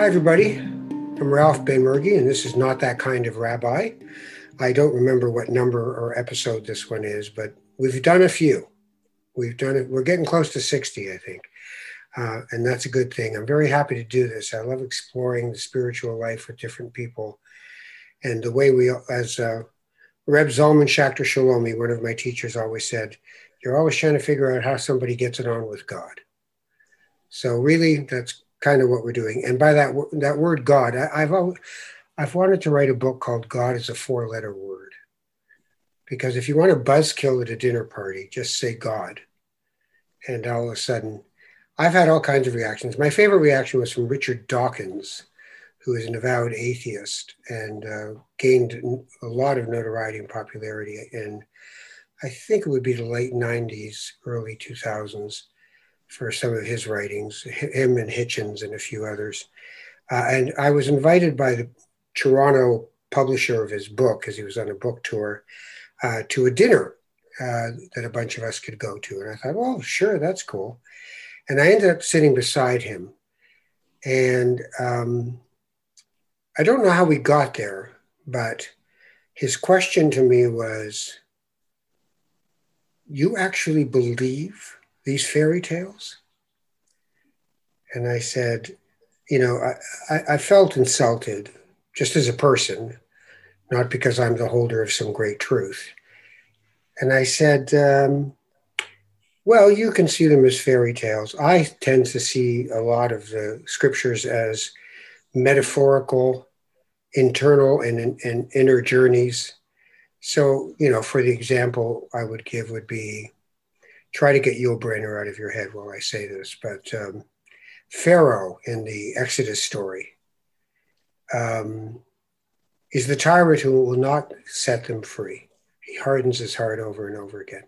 Hi, everybody. I'm Ralph Benmergui, and this is Not That Kind of Rabbi. I don't remember what number or episode this one is, but we've done a few. We've done it. We're getting close to 60, I think. Uh, and that's a good thing. I'm very happy to do this. I love exploring the spiritual life with different people. And the way we, as uh, Reb Zalman Schachter Shalomi, one of my teachers, always said, you're always trying to figure out how somebody gets it on with God. So really, that's kind of what we're doing. And by that that word God, I, have always, I've wanted to write a book called God is a four letter word, because if you want to buzzkill at a dinner party, just say God, and all of a sudden, I've had all kinds of reactions. My favorite reaction was from Richard Dawkins, who is an avowed atheist and uh, gained a lot of notoriety and popularity in, I think it would be the late 90s, early 2000s for some of his writings, him and Hitchens and a few others. Uh, and I was invited by the Toronto publisher of his book, because he was on a book tour, uh, to a dinner uh, that a bunch of us could go to. And I thought, well, sure, that's cool. And I ended up sitting beside him. And um, I don't know how we got there, but his question to me was, You actually believe these fairy tales? And I said, You know, I, I, felt insulted just as a person, not because I'm the holder of some great truth. And I said, um, Well, you can see them as fairy tales. I tend to see a lot of the scriptures as metaphorical, internal, and, and inner journeys. So, you know, for the example I would give would be try to get Yul Brynner out of your head while I say this, but um, Pharaoh in the Exodus story um, is the tyrant who will not set them free. He hardens his heart over and over again.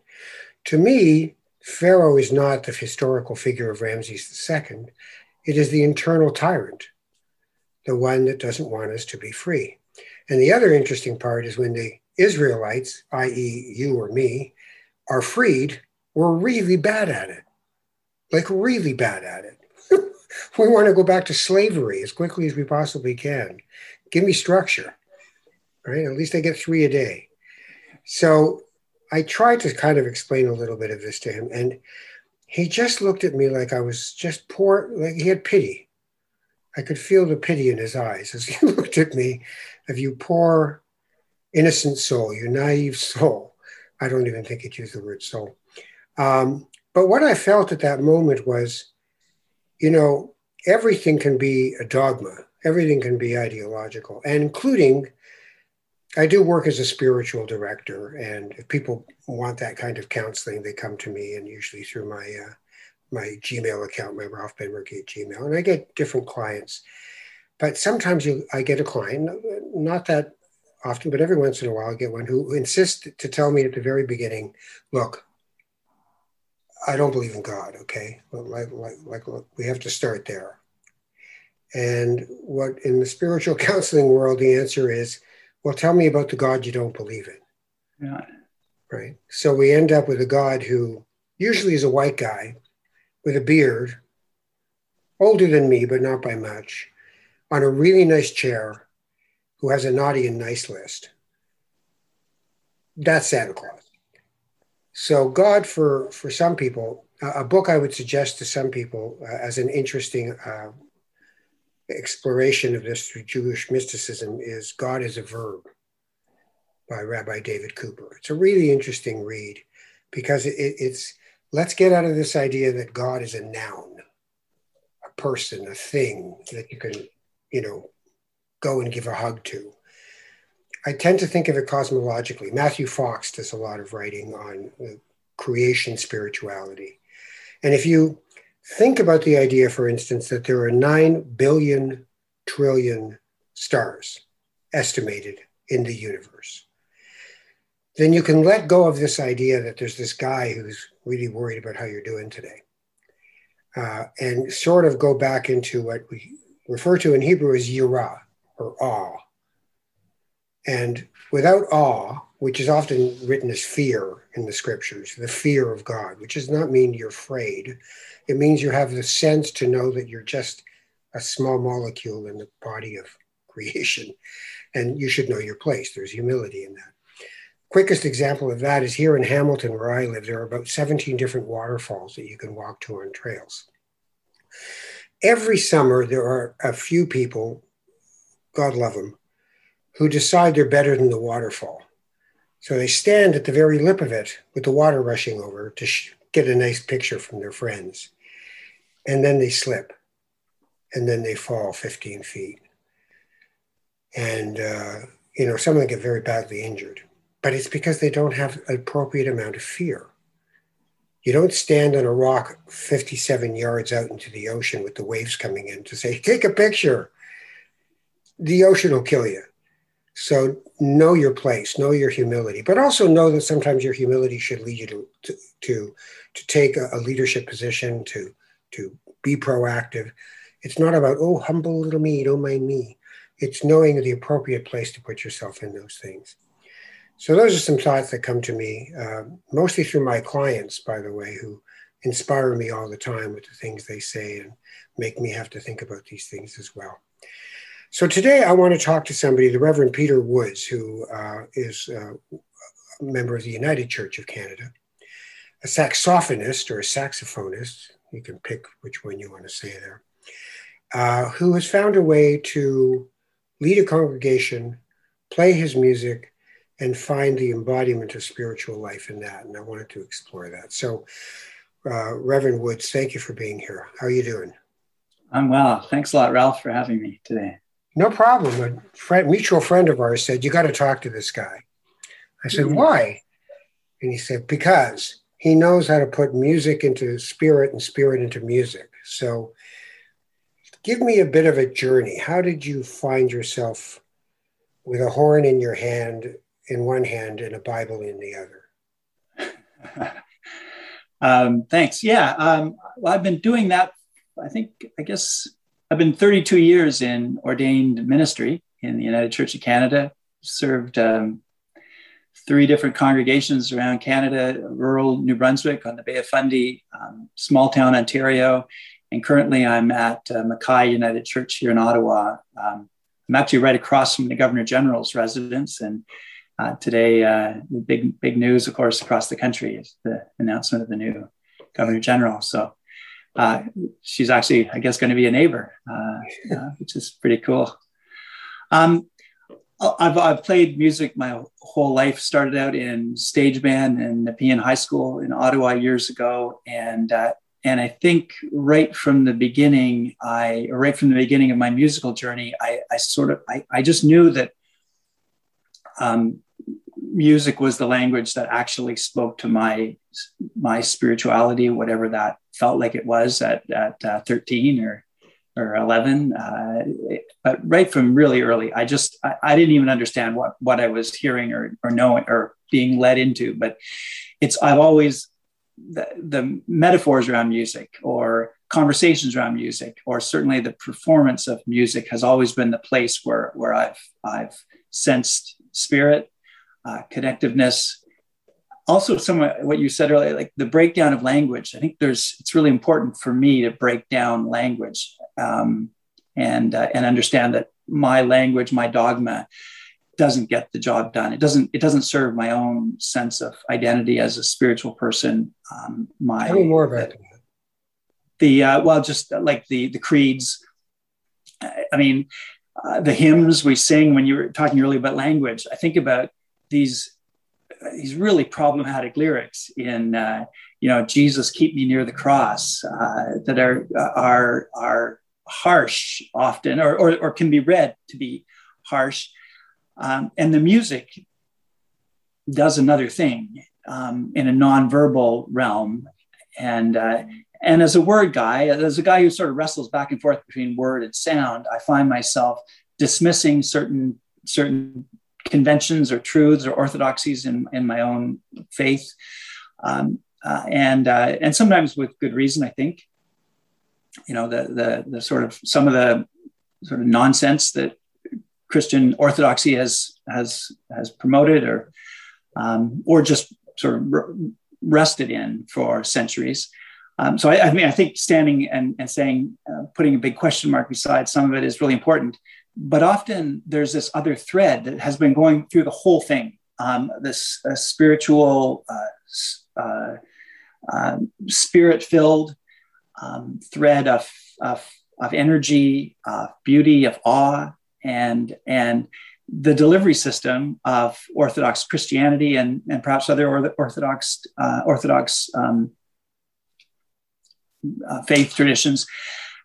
To me, Pharaoh is not the historical figure of Ramses II. It is the internal tyrant, the one that doesn't want us to be free. And the other interesting part is when the Israelites, i.e., you or me, are freed, we're really bad at it. Like, really bad at it. we want to go back to slavery as quickly as we possibly can. Give me structure, right? At least I get three a day. So I tried to kind of explain a little bit of this to him, and he just looked at me like I was just poor, like he had pity. I could feel the pity in his eyes as he looked at me of you poor, innocent soul, you naive soul. I don't even think he'd use the word soul. Um, but what I felt at that moment was, you know, everything can be a dogma, everything can be ideological, and including I do work as a spiritual director, and if people want that kind of counseling, they come to me, and usually through my uh, my Gmail account, my Ralph at Gmail, and I get different clients. But sometimes you, I get a client, not that often, but every once in a while, I get one who insists to tell me at the very beginning, "Look, I don't believe in God. Okay, like, like, like we have to start there. And what in the spiritual counseling world, the answer is, well, tell me about the God you don't believe in. Yeah. Right. So we end up with a God who usually is a white guy with a beard, older than me, but not by much, on a really nice chair, who has a naughty and nice list. That's Santa Claus. So God, for for some people, a book I would suggest to some people uh, as an interesting uh, exploration of this through Jewish mysticism is God is a Verb by Rabbi David Cooper. It's a really interesting read because it, it's let's get out of this idea that God is a noun, a person, a thing that you can, you know, go and give a hug to. I tend to think of it cosmologically. Matthew Fox does a lot of writing on creation spirituality. And if you think about the idea, for instance, that there are 9 billion trillion stars estimated in the universe, then you can let go of this idea that there's this guy who's really worried about how you're doing today. Uh, and sort of go back into what we refer to in Hebrew as yirah or awe and without awe, which is often written as fear in the scriptures, the fear of God, which does not mean you're afraid. It means you have the sense to know that you're just a small molecule in the body of creation. And you should know your place. There's humility in that. Quickest example of that is here in Hamilton, where I live. There are about 17 different waterfalls that you can walk to on trails. Every summer, there are a few people, God love them, who decide they're better than the waterfall. So they stand at the very lip of it with the water rushing over to sh- get a nice picture from their friends. And then they slip and then they fall 15 feet. And, uh, you know, some of them get very badly injured, but it's because they don't have an appropriate amount of fear. You don't stand on a rock 57 yards out into the ocean with the waves coming in to say, take a picture. The ocean will kill you. So know your place, know your humility, but also know that sometimes your humility should lead you to to to, take a, a leadership position, to to be proactive. It's not about oh humble little me, don't mind me. It's knowing the appropriate place to put yourself in those things. So those are some thoughts that come to me, uh, mostly through my clients, by the way, who inspire me all the time with the things they say and make me have to think about these things as well. So today I want to talk to somebody, the Reverend Peter Woods, who uh, is uh, a member of the United Church of Canada, a saxophonist or a saxophonist, you can pick which one you want to say there, uh, who has found a way to lead a congregation, play his music, and find the embodiment of spiritual life in that. And I wanted to explore that. So, uh, Reverend Woods, thank you for being here. How are you doing? I'm well. Thanks a lot, Ralph, for having me today. No problem. A friend, mutual friend of ours said, You got to talk to this guy. I said, mm-hmm. Why? And he said, Because he knows how to put music into spirit and spirit into music. So give me a bit of a journey. How did you find yourself with a horn in your hand, in one hand, and a Bible in the other? um, thanks. Yeah. Um, well, I've been doing that, I think, I guess I've been 32 years in ordained ministry in the United Church of Canada, served um, three different congregations around Canada, rural New Brunswick on the Bay of Fundy, um, small town Ontario, and currently I'm at uh, Mackay United Church here in Ottawa. Um, I'm actually right across from the Governor General's residence, and uh, today uh, the big big news, of course, across the country is the announcement of the new Governor General. So uh, she's actually, I guess, going to be a neighbor, uh, uh, which is pretty cool. Um, I've, I've played music my whole life. Started out in stage band and Nepean High School in Ottawa years ago, and uh, and I think right from the beginning, I right from the beginning of my musical journey, I, I sort of I, I just knew that um, music was the language that actually spoke to my my spirituality, whatever that felt like it was at at uh, 13 or or 11. Uh, but right from really early, I just I, I, didn't even understand what what I was hearing or or knowing or being led into. But it's I've always the, the metaphors around music or conversations around music or certainly the performance of music has always been the place where where I've I've sensed spirit uh, connectiveness. Also, some what you said earlier, like the breakdown of language. I think there's it's really important for me to break down language um, and uh, and understand that my language, my dogma, doesn't get the job done. It doesn't it doesn't serve my own sense of identity as a spiritual person. Um, my tell me more about that. The uh, well, just like the the creeds. I mean, uh, the hymns we sing when you were talking earlier about language. I think about these these really problematic lyrics in uh, you know Jesus keep me near the cross uh, that are are are harsh often or, or, or can be read to be harsh. Um, and the music does another thing um, in a nonverbal realm. And uh, and as a word guy as a guy who sort of wrestles back and forth between word and sound I find myself dismissing certain certain conventions or truths or orthodoxies in, in my own faith. Um, uh, and, uh, and sometimes with good reason, I think. You know, the, the, the sort of some of the sort of nonsense that Christian orthodoxy has, has, has promoted or, um, or just sort of rested in for centuries. Um, so I, I, mean, I think standing and, and saying, uh, putting a big question mark beside some of it is really important. But often there's this other thread that has been going through the whole thing. Um, this uh, spiritual, uh, uh um, spirit-filled um, thread of, of, of energy, of beauty, of awe, and and the delivery system of Orthodox Christianity and, and perhaps other Orthodox uh, Orthodox um, uh, faith traditions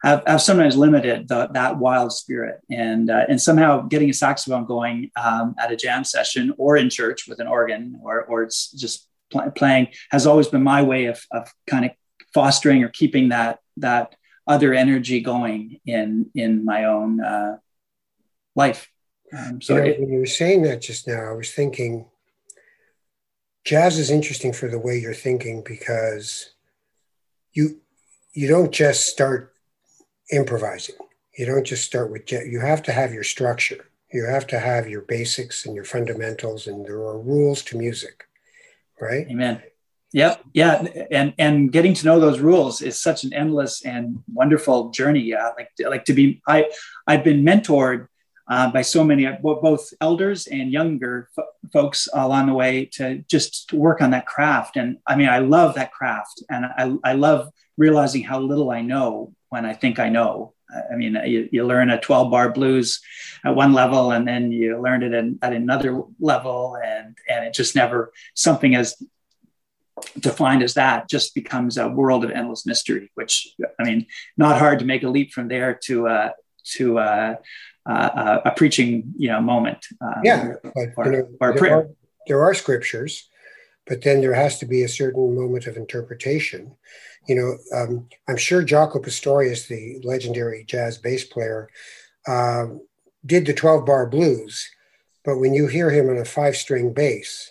have, have sometimes limited the, that wild spirit. And, uh, and somehow getting a saxophone going um, at a jam session or in church with an organ or, or it's just pl- playing has always been my way of, of kind of fostering or keeping that, that other energy going in, in my own uh, life. Um, so you know, when you were saying that just now, I was thinking jazz is interesting for the way you're thinking because you you don't just start improvising. You don't just start with. You have to have your structure. You have to have your basics and your fundamentals, and there are rules to music, right? Amen. Yep. Yeah. And and getting to know those rules is such an endless and wonderful journey. Yeah. Like like to be I I've been mentored uh, by so many both elders and younger f- folks along the way to just work on that craft. And I mean, I love that craft, and I I love realizing how little I know when I think I know. I mean, you, you learn a 12 bar blues at one level, and then you learn it in, at another level, and, and it just never, something as defined as that just becomes a world of endless mystery, which, I mean, not hard to make a leap from there to, uh, to uh, uh, a preaching, you know, moment. Um, yeah, or, know, or there, are, there are scriptures, but then there has to be a certain moment of interpretation you know, um, I'm sure Jaco Pastorius, the legendary jazz bass player, uh, did the 12 bar blues. But when you hear him on a five string bass,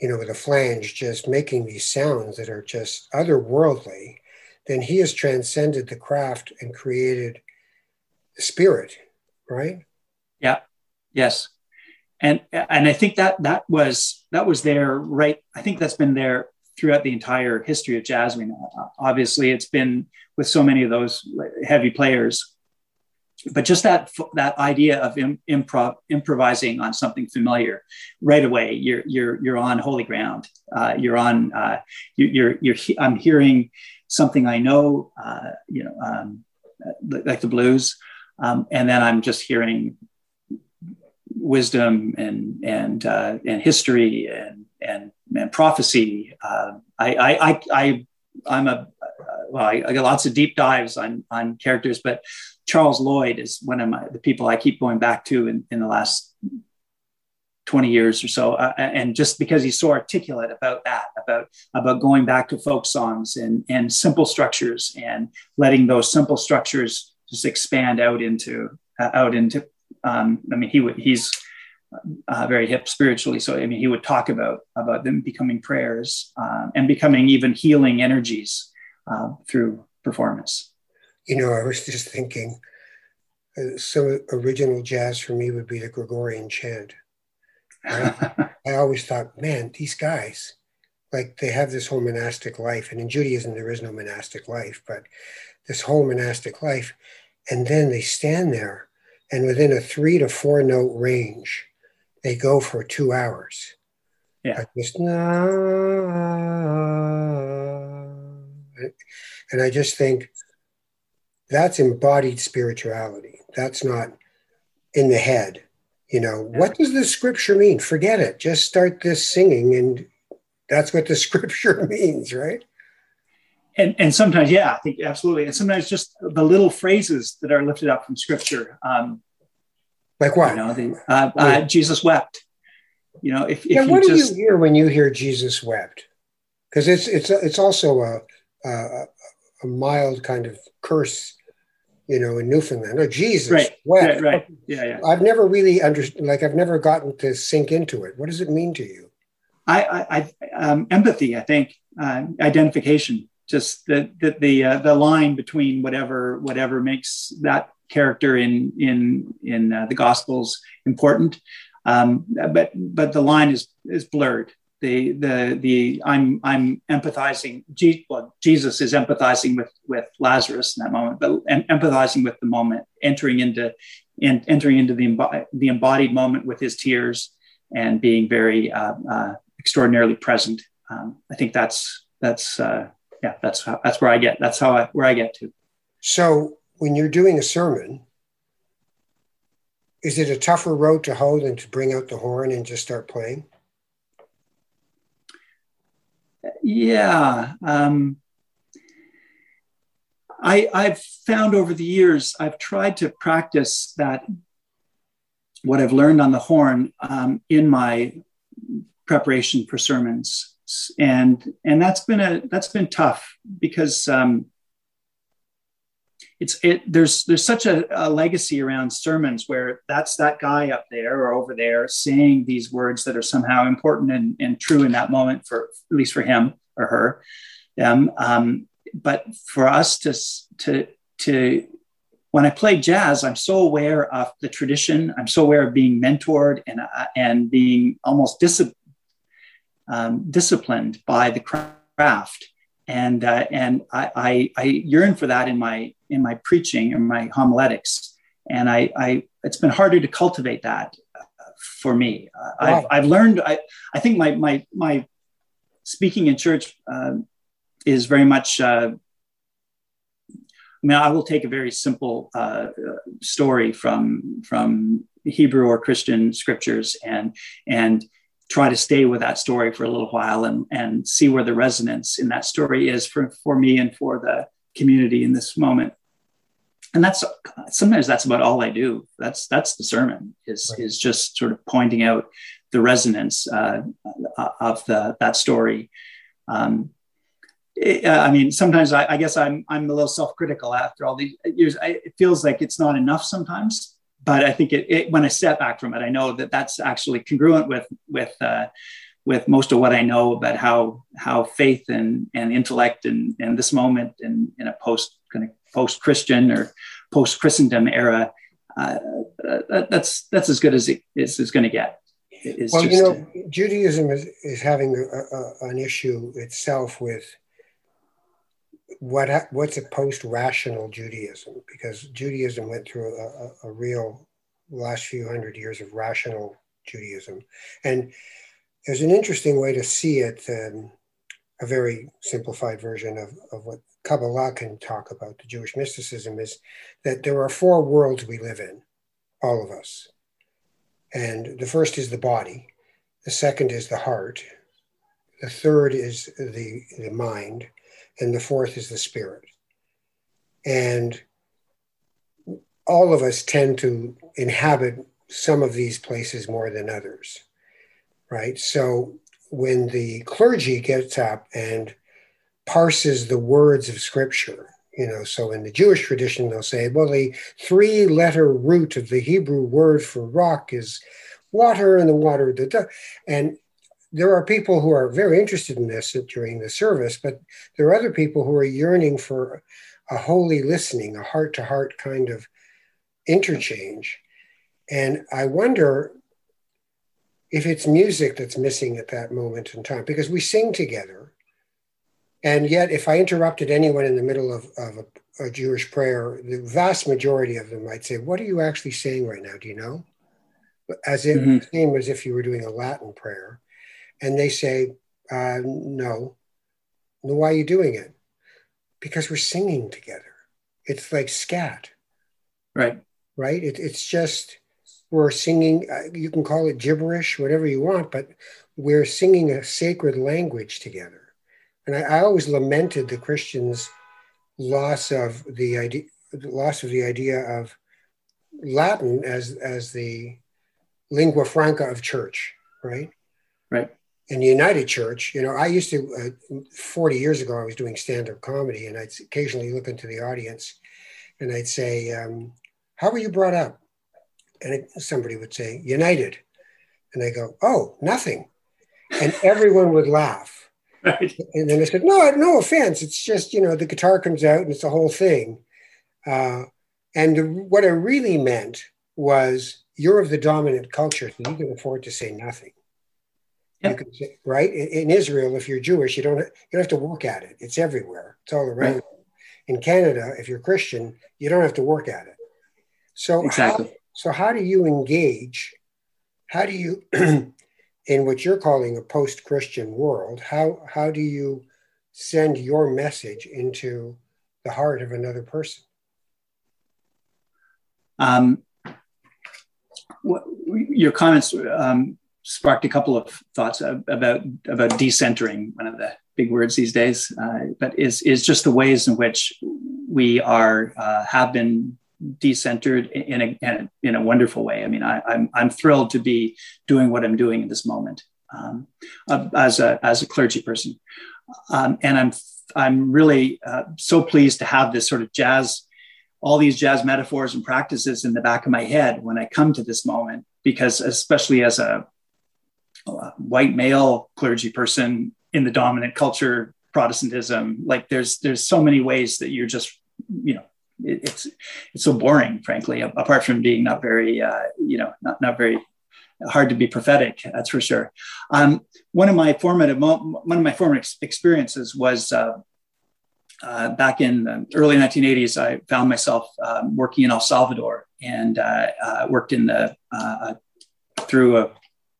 you know, with a flange, just making these sounds that are just otherworldly, then he has transcended the craft and created spirit, right? Yeah. Yes. And and I think that that was that was there right. I think that's been there throughout the entire history of jazz. I mean, obviously, it's been with so many of those heavy players, but just that that idea of improv improvising on something familiar right away, you're you're you're on holy ground. Uh, you're on uh, you, are you're I'm hearing something I know, uh, you know, um, like the blues, um, and then I'm just hearing wisdom and and uh, and history and and and prophecy. Uh, I, I, I, I'm a, well, I, I got lots of deep dives on, on characters, but Charles Lloyd is one of my, the people I keep going back to in, in the last 20 years or so. Uh, and just because he's so articulate about that, about, about going back to folk songs and, and simple structures and letting those simple structures just expand out into, uh, out into, um, I mean, he would, he's, uh, very hip spiritually. So I mean, he would talk about about them becoming prayers uh, and becoming even healing energies uh, through performance. You know, I was just thinking, uh, some original jazz for me would be the Gregorian chant. Right? I always thought, man, these guys, like they have this whole monastic life, and in Judaism there is no monastic life, but this whole monastic life, and then they stand there, and within a three to four note range they go for two hours. Yeah. I Just, and I just think that's embodied spirituality. That's not in the head. You know, yeah. what does the scripture mean? Forget it. Just start this singing, and that's what the scripture means, right? And, and sometimes, yeah, I think absolutely. And sometimes just the little phrases that are lifted up from scripture. Um, like what? You know, the, uh, uh, Jesus wept. You know, if, if yeah, what do you hear when you hear Jesus wept? Because it's it's it's also a, a, a mild kind of curse, you know, in Newfoundland. Oh, Jesus right, wept. Right, right. Yeah, yeah. I've never really understood. Like I've never gotten to sink into it. What does it mean to you? I, I, I um, empathy. I think uh, identification. Just the the the, uh, the line between whatever whatever makes that character in in in uh, the Gospels important, um, but but the line is is blurred. the the the I'm I'm empathizing. well, Jesus is empathizing with with Lazarus in that moment, but empathizing with the moment, entering into in, entering into the the embodied moment with his tears and being very uh, uh, extraordinarily present. Um, I think that's that's uh, yeah that's how, that's where I get that's how I where I get to. So when you're doing a sermon, is it a tougher road to hoe than to bring out the horn and just start playing? Yeah. Um, I, I've found over the years, I've tried to practice that, what I've learned on the horn um, in my preparation for sermons. And, and that's been a, that's been tough because um, it's it there's there's such a, a, legacy around sermons where that's that guy up there or over there saying these words that are somehow important and, and true in that moment for at least for him or her um, um, but for us to to to when I play jazz, I'm so aware of the tradition. I'm so aware of being mentored and uh, and being almost dis- um, disciplined by the craft and uh, and I, I, I yearn for that in my in my preaching and my homiletics, and I, I it's been harder to cultivate that uh, for me. Uh, I've, I've learned. I I think my my my speaking in church uh, is very much. Uh, I mean, I will take a very simple uh, story from from Hebrew or Christian scriptures and and try to stay with that story for a little while and, and see where the resonance in that story is for, for me and for the community in this moment. And that's sometimes that's about all I do. That's that's the sermon is right. is just sort of pointing out the resonance uh, of the that story. Um, it, uh, I mean, sometimes I, I, guess I'm I'm a little self-critical after all these years. I, it feels like it's not enough sometimes but I think it, it, when I step back from it, I know that that's actually congruent with with uh, with most of what I know about how how faith and and intellect and and this moment in in a post kind of post Christian or post Christendom era, uh, that's that's as good as it is, is going to get. It's well, you know, Judaism is, is having a, a, an issue itself with what what's a post-rational Judaism? Because Judaism went through a, a, real last few hundred years of rational Judaism, and there's an interesting way to see it. Um, a very simplified version of, of what Kabbalah can talk about, the Jewish mysticism, is that there are four worlds we live in, all of us. And the first is the body, the second is the heart, the third is the, the mind, and the fourth is the spirit. And all of us tend to inhabit some of these places more than others, right? So when the clergy gets up and parses the words of scripture, you know, so in the Jewish tradition, they'll say, well, the three letter root of the Hebrew word for rock is water, and the water, the, and there are people who are very interested in this during the service, but there are other people who are yearning for a holy listening, a heart to heart kind of interchange. And I wonder if it's music that's missing at that moment in time, because we sing together. And yet, if I interrupted anyone in the middle of, of a, a Jewish prayer, the vast majority of them might say, What are you actually saying right now? Do you know? As if mm-hmm. it seemed as if you were doing a Latin prayer and they say, uh, no. Why are you doing it? Because we're singing together. It's like scat. Right. Right? It, it's just, we're singing, uh, you can call it gibberish, whatever you want, but we're singing a sacred language together. And I, I always lamented the Christians' loss of the idea, the loss of the idea of Latin as, as the lingua franca of church, right? Right in the United Church, you know, I used to, uh, 40 years ago, I was doing stand up comedy and I'd occasionally look into the audience and I'd say, um, How were you brought up? And it, somebody would say, United. And I go, Oh, nothing. And everyone would laugh. Right. And then I said, No, no offense. It's just, you know, the guitar comes out and it's the whole thing. Uh, and the, what I really meant was, You're of the dominant culture, so you can afford to say nothing Yep. You can say, right in Israel, if you're Jewish, you don't you don't have to work at it. It's everywhere. It's all around. Right. In Canada, if you're Christian, you don't have to work at it. So exactly. How, so how do you engage? How do you, in what you're calling a post-Christian world, how how do you send your message into the heart of another person? Um, your comments um, sparked a couple of thoughts about about decentering, one of the big words these days, uh, but is is just the ways in which we are uh, have been decentered in a, in a, wonderful way. I mean, I, am I'm, I'm thrilled to be doing what I'm doing in this moment um, as a as a clergy person, um, and I'm I'm really uh, so pleased to have this sort of jazz, all these jazz metaphors and practices in the back of my head when I come to this moment, because especially as a white male clergy person in the dominant culture protestantism like there's there's so many ways that you're just you know it, it's it's so boring frankly apart from being not very uh, you know not, not very hard to be prophetic that's for sure. Um, one of my formative one of my formative experiences was uh, uh, back in the early 1980s, I found myself um, working in El Salvador and uh, uh, worked in the uh, through a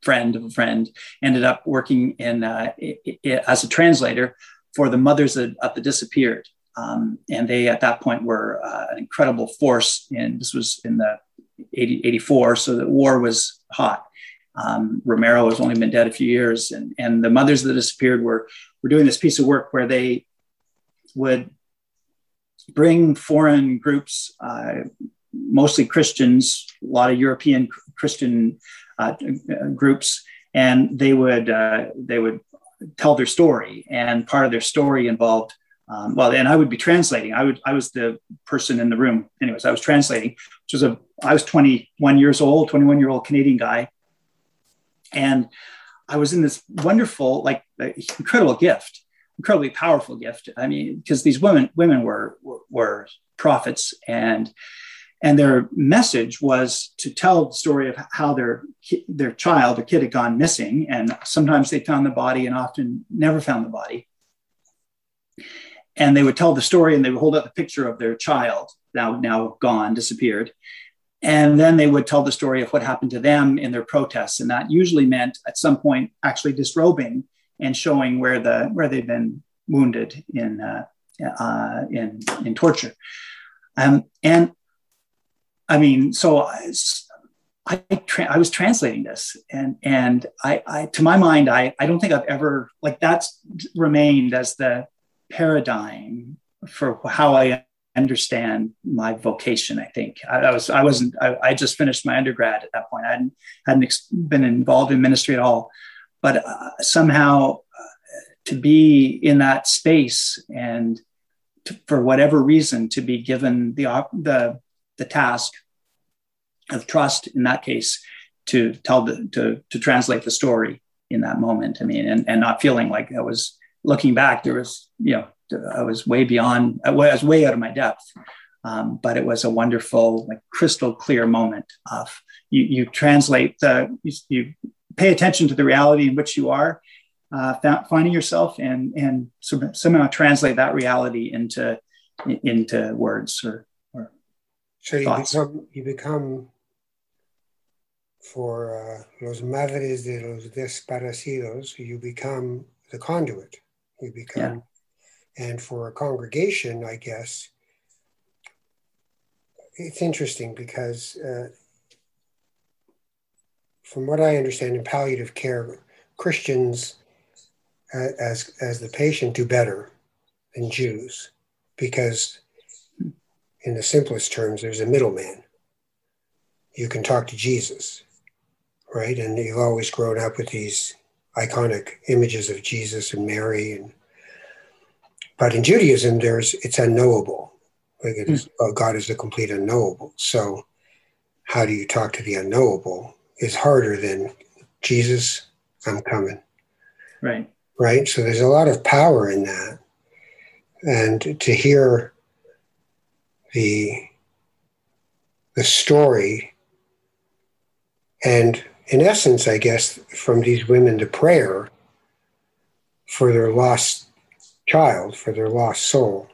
friend of a friend, ended up working in uh, as a translator for the mothers of, of the disappeared. Um, and they at that point were uh, an incredible force. And this was in the 80, 84, so the war was hot. Um, Romero has only been dead a few years, and, and the mothers that disappeared were were doing this piece of work where they would bring foreign groups, uh, mostly Christians, a lot of European Christian uh, groups, and they would uh, they would tell their story. And part of their story involved um, well, and I would be translating. I would I was the person in the room. Anyways, I was translating, which was a I was 21 years old, 21 year old Canadian guy, and I was in this wonderful, like incredible gift, incredibly powerful gift. I mean, because these women women were, were were prophets and and their message was to tell the story of how their their child their kid had gone missing. And sometimes they found the body and often never found the body. And they would tell the story and they would hold up the picture of their child now now gone disappeared. And then they would tell the story of what happened to them in their protests. And that usually meant at some point actually disrobing and showing where the where they've been wounded in uh, uh, in in torture. Um, and I mean, so I, I, tra- I was translating this, and and I, I, to my mind, I, I don't think I've ever like that's remained as the paradigm for how I understand my vocation. I think I, I was I wasn't I, I, just finished my undergrad at that point. I hadn't hadn't ex- been involved in ministry at all, but uh, somehow uh, to be in that space and to, for whatever reason to be given the the the task of trust in that case to tell the to to translate the story in that moment. I mean, and, and not feeling like I was looking back, there was, you know, I was way beyond, I was way out of my depth. Um, but it was a wonderful, like crystal clear moment of you, you translate the, you, you pay attention to the reality in which you are uh, finding yourself and, and somehow translate that reality into, into words or so you become you become for uh, los madres de los desaparecidos, you become the conduit. You become, yeah. and for a congregation, I guess it's interesting because, uh, from what I understand in palliative care, Christians, uh, as as the patient, do better than Jews because in the simplest terms, there's a middleman. You can talk to Jesus, right? And you've always grown up with these iconic images of Jesus and Mary, and but in Judaism, there's it's unknowable. Like it is, well, God is the complete unknowable. So, how do you talk to the unknowable? Is harder than Jesus. I'm coming. Right. Right. So there's a lot of power in that, and to hear the the story and in essence, I guess, from these women to prayer for their lost child, for their lost soul.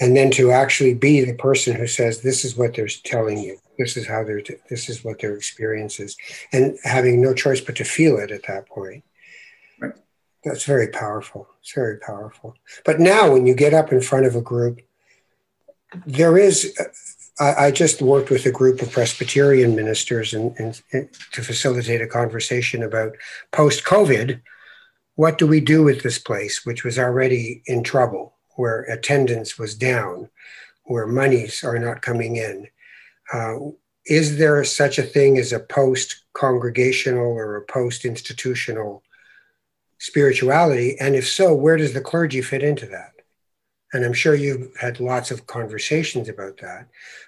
And then to actually be the person who says, this is what they're telling you. This is how they're, t- this is what their experience is. And having no choice but to feel it at that point. Right. That's very powerful. It's very powerful. But now when you get up in front of a group, there is I, just worked with a group of Presbyterian ministers and, and, and to facilitate a conversation about post COVID. What do we do with this place, which was already in trouble, where attendance was down, where monies are not coming in? Uh, is there such a thing as a post congregational or a post institutional spirituality? And if so, where does the clergy fit into that? And I'm sure you've had lots of conversations about that.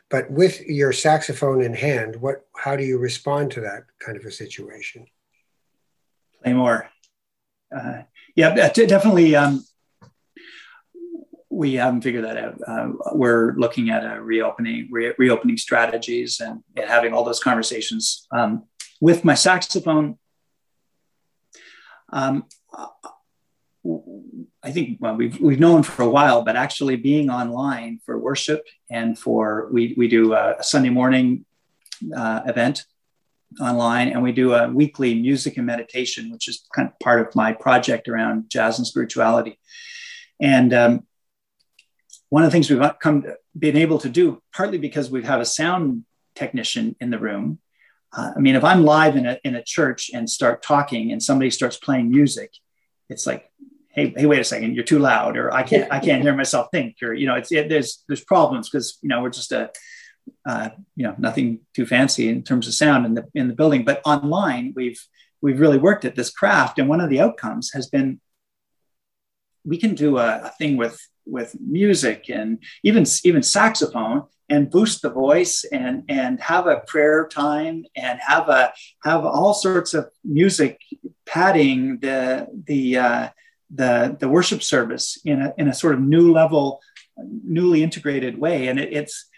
But with your saxophone in hand, what how do you respond to that kind of a situation? Play more. Uh, yeah, definitely. Um, we haven't figured that out. Uh, we're looking at a reopening, re- reopening strategies, and, having all those conversations um, with my saxophone. Um, I think well, we've we've known for a while, but actually being online for worship and for we we do a, Sunday morning uh, event online, and we do a weekly music and meditation, which is kind of part of my project around jazz and spirituality. And um, one of the things we've come been able to do, partly because we have a sound technician in the room. Uh, I mean, if I'm live in a in a church and start talking, and somebody starts playing music, it's like hey hey wait a second you're too loud or i can't i can't hear myself think or you know it's it, there's there's problems because you know we're just a uh, you know nothing too fancy in terms of sound in the in the building. But online we've we've really worked at this craft and one of the outcomes has been we can do a, a thing with with music and even even saxophone and boost the voice and and have a prayer time and have a have all sorts of music padding the the uh, the the worship service in a in a sort of new level, newly integrated way, and it, it's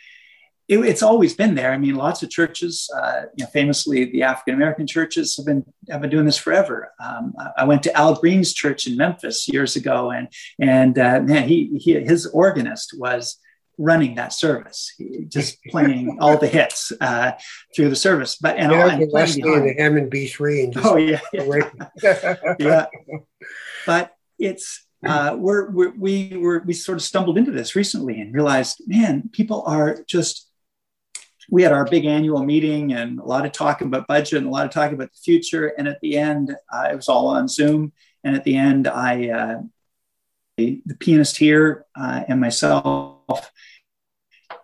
it, it's always been there. I mean, lots of churches, uh, you know, famously the African American churches have been have been doing this forever. Um, I went to Al Green's church in Memphis years ago, and and uh, man, he, he his organist was running that service, just playing all the hits uh, through the service. But and, yeah, and Leslie and the Hammond B three oh yeah, yeah. yeah. But it's uh, we're, we're, we were we sort of stumbled into this recently and realized, man, people are just. We had our big annual meeting and a lot of talk about budget and a lot of talk about the future. And at the end, uh, it was all on Zoom. And at the end, I uh, the, the, pianist here uh, and myself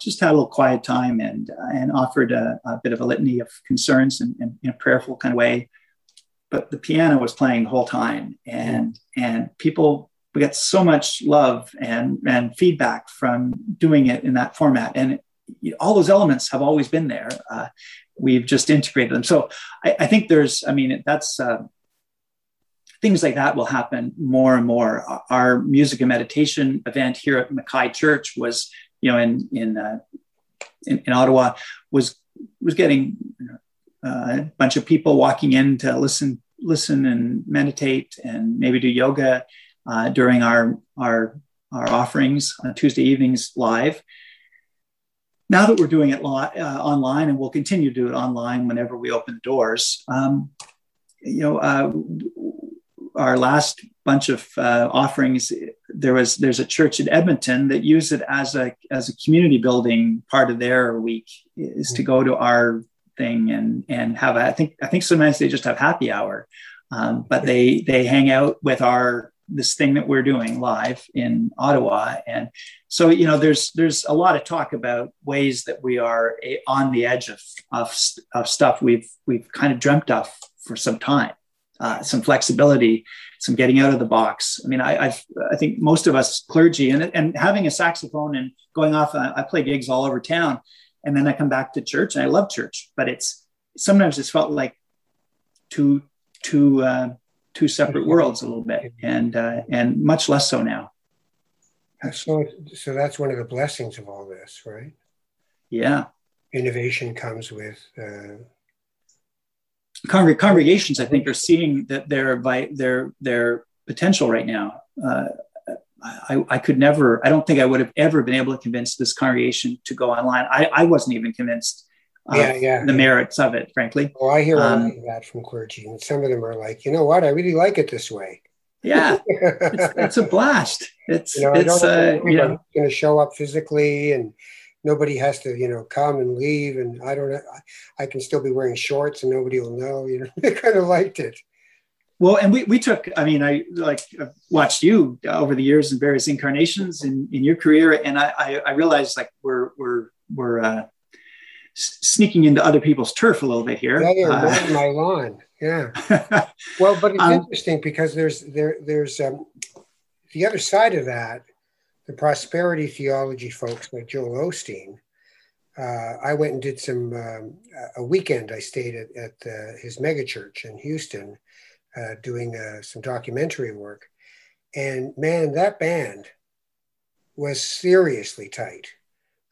just had a little quiet time and and offered a, a bit of a litany of concerns and in a prayerful kind of way but the piano was playing the whole time. And and people we got so much love and and feedback from doing it in that format. And it, all those elements have always been there. Uh, we've just integrated them. So I, I think there's i mean that's uh, things like that will happen more and more. Our music and meditation event here at mackay church was you know in in uh, in, in ottawa was was getting uh, a bunch of people walking in to listen listen and meditate and maybe do yoga uh, during our our our offerings on Tuesday evenings live. Now that we're doing it li- uh, online, and we'll continue to do it online whenever we open the doors, um, you know, uh, our last bunch of uh, offerings, there was there's a church in Edmonton that used it as a as a community building part of their week is to go to our thing and and have a, I think I think sometimes they just have happy hour, um, but they they hang out with our this thing that we're doing live in Ottawa, and so you know there's there's a lot of talk about ways that we are a, on the edge of, of of stuff we've we've kind of dreamt of for some time, uh, some flexibility, some getting out of the box. I mean, I I've, i think most of us clergy and and having a saxophone and going off, uh, I play gigs all over town and then I come back to church and I love church, but it's sometimes it's felt like two two uh, two separate worlds a little bit, and uh, and much less so now. So so that's one of the blessings of all this, right? Yeah. Innovation comes with uh, congreg- congregations, I think, are seeing that their by their their potential right now. Uh, I, I, could never, I don't think I would have ever been able to convince this congregation to go online. I, I wasn't even convinced yeah, yeah, the yeah. merits of it, frankly. Well, I hear um, a lot of that from clergy, and some of them are like, you know what, I really like it this way. Yeah, it's, it's a blast. It's, you know, it's, uh, you know, going to show up physically and nobody has to, you know, come and leave. And I don't know, I can still be wearing shorts and nobody will know, you know, I kind of liked it. Well, and we, we took, I mean, I like I've watched you over the years in various incarnations in, in your career. And I, I, I realized like we're, we're, we're, uh, sneaking into other people's turf a little bit here. Yeah, you're uh, my lawn. Yeah. well, but it's um, interesting because there's there there's um, the other side of that. The prosperity theology folks like Joel Osteen. Uh, I went and did some um, a weekend. I stayed at, at uh, his megachurch in Houston, uh, doing uh, some documentary work, and man, that band was seriously tight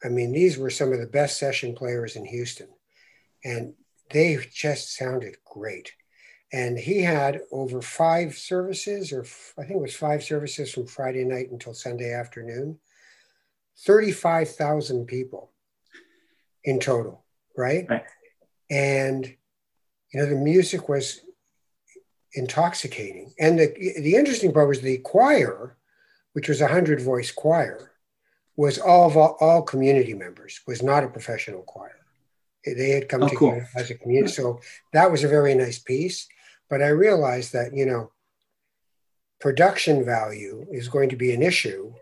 I mean, these were some of the best session players in Houston, and they just sounded great. And he had over five services, or I think it was five services from Friday night until Sunday afternoon, 35,000 people in total, right? right? And, you know, the music was intoxicating. And the, the interesting part was the choir, which was a 100 voice choir, was all all, all community members, was not a professional choir. They had come oh, together cool. as a community. So that was a very nice piece. But I realized that, you know, production value is going to be an issue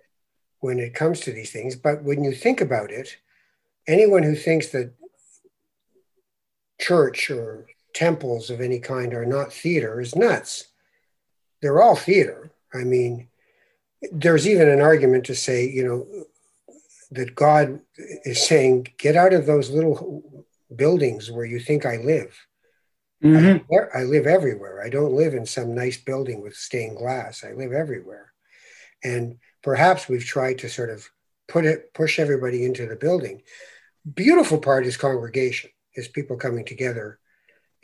when it comes to these things. But when you think about it, anyone who thinks that church or temples of any kind are not theater is nuts. They're all theater. I mean, there's even an argument to say, you know, that God is saying, get out of those little buildings where you think I live. Mm-hmm. I, I, live everywhere. I don't live in some nice building with stained glass. I live everywhere. And perhaps we've tried to sort of put it, push everybody into the building. Beautiful part is congregation, is people coming together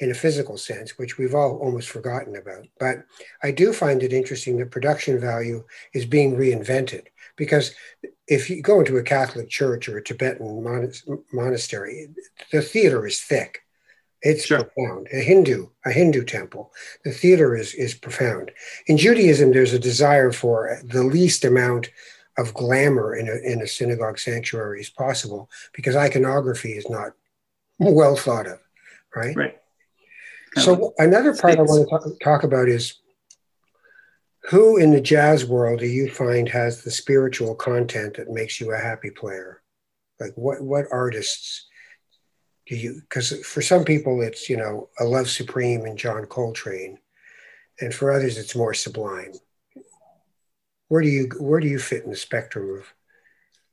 in a physical sense, which we've all almost forgotten about. But I do find it interesting that production value is being reinvented because if you go into a Catholic church or a Tibetan mon- monastery, the theater is thick. It's sure. profound. A Hindu, a Hindu temple, the theater is is profound. In Judaism, there's a desire for the least amount of glamour in a, in a synagogue sanctuary as possible because iconography is not well thought of, right? Right. So um, another part I want to talk, talk about is who in the jazz world do you find has the spiritual content that makes you a happy player? Like what what artists do you because for some people it's you know a love supreme and John Coltrane, and for others it's more sublime. Where do you where do you fit in the spectrum of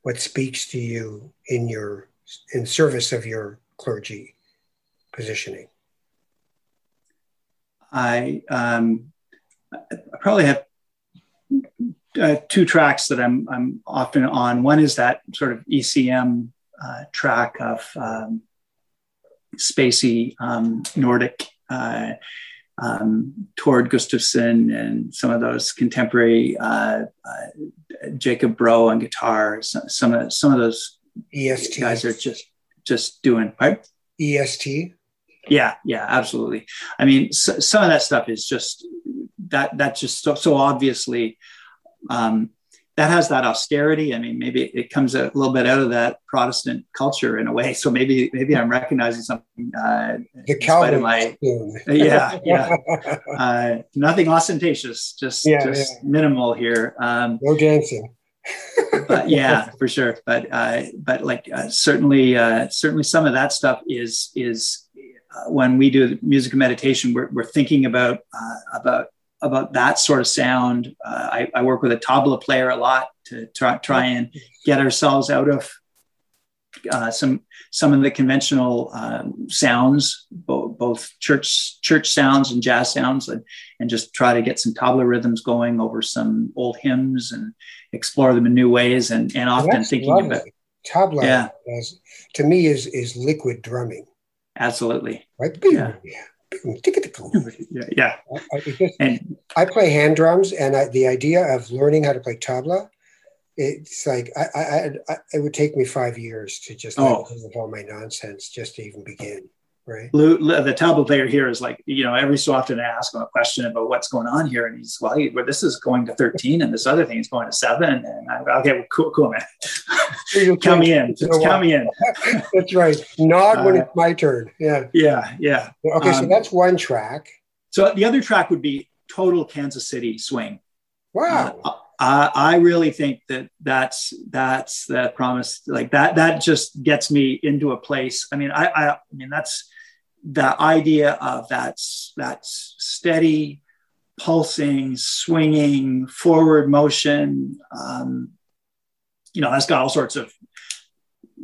what speaks to you in your in service of your clergy positioning? I um, I probably have uh, two tracks that I'm I'm often on. One is that sort of ECM uh, track of um, spacey um, Nordic uh, um, Tord Gustavsen and some of those contemporary uh, uh, Jacob Bro on guitar. Some, some of some of those EST guys are just just doing right. EST. Yeah, yeah, absolutely. I mean, so, some of that stuff is just that that's just so, so obviously um, that has that austerity. I mean, maybe it comes a little bit out of that Protestant culture in a way. So maybe maybe I'm recognizing something. Uh, the Calvin. My, yeah, yeah. Uh, nothing ostentatious, just yeah, just yeah. minimal here. Um, no dancing. but yeah, for sure. But uh, but like uh, certainly uh, certainly some of that stuff is is uh, when we do music and meditation, we're, we're thinking about uh, about about that sort of sound. Uh, I, I, work with a tabla player a lot to try, try and get ourselves out of uh, some some of the conventional um, sounds, both, both church church sounds and jazz sounds, and, and just try to get some tabla rhythms going over some old hymns and explore them in new ways. And and often well, thinking lovely. about tabla, yeah. to me, is is liquid drumming. Absolutely. Right. Yeah. yeah, yeah. I, just, and I play hand drums, and I, the idea of learning how to play tabla, it's like I, I, I, it would take me five years to just oh. all my nonsense just to even begin. Right. The tabla player here is like, you know, every so often I ask him a question about what's going on here. And he's, well, he, well this is going to 13 and this other thing is going to seven. And I, okay, well, cool, cool, man. count me in. Just count me in. that's right. Nod uh, when it's my turn. Yeah. Yeah. Yeah. Okay. So um, that's one track. So the other track would be total Kansas City swing. Wow. Uh, I, I really think that that's that's that promise like that that just gets me into a place i mean i i, I mean that's the idea of that, that steady, pulsing, swinging, forward motion, um, you know, that's got all sorts of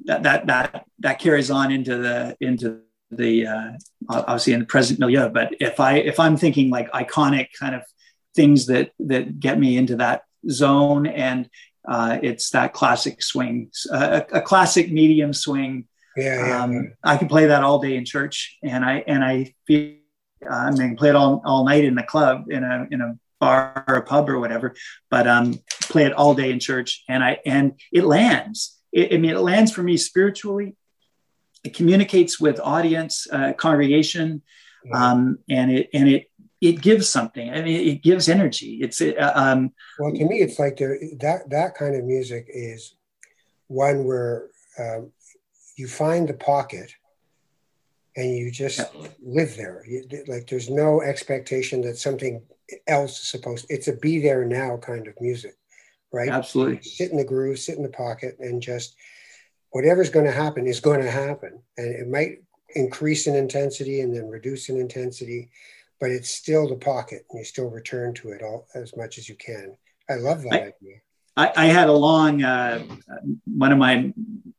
that that that that carries on into the into the uh, obviously in the present milieu. But if I if I'm thinking like iconic kind of things that that get me into that zone, and uh, it's that classic swing, uh, a, a classic medium swing yeah, yeah, um, I can play that all day in church, and I and I feel uh, I mean play it all all night in the club in a in a bar or a pub or whatever, but um, play it all day in church, and I and it lands. It, I mean, it lands for me spiritually. It communicates with audience, uh, congregation, um, and it and it it gives something. I mean, it gives energy. It's uh, um, well to me, it's like there, that that kind of music is one where um, you find the pocket and you just yeah. live there. You, like there's no expectation that something else is supposed. It's a be there now kind of music, right? Absolutely. Sit in the groove, sit in the pocket, and just whatever's going to happen is going to happen, and it might increase in intensity and then reduce in intensity, but it's still the pocket, and you still return to it all as much as you can. I love that I, idea. I, I, had a long. Uh, one of my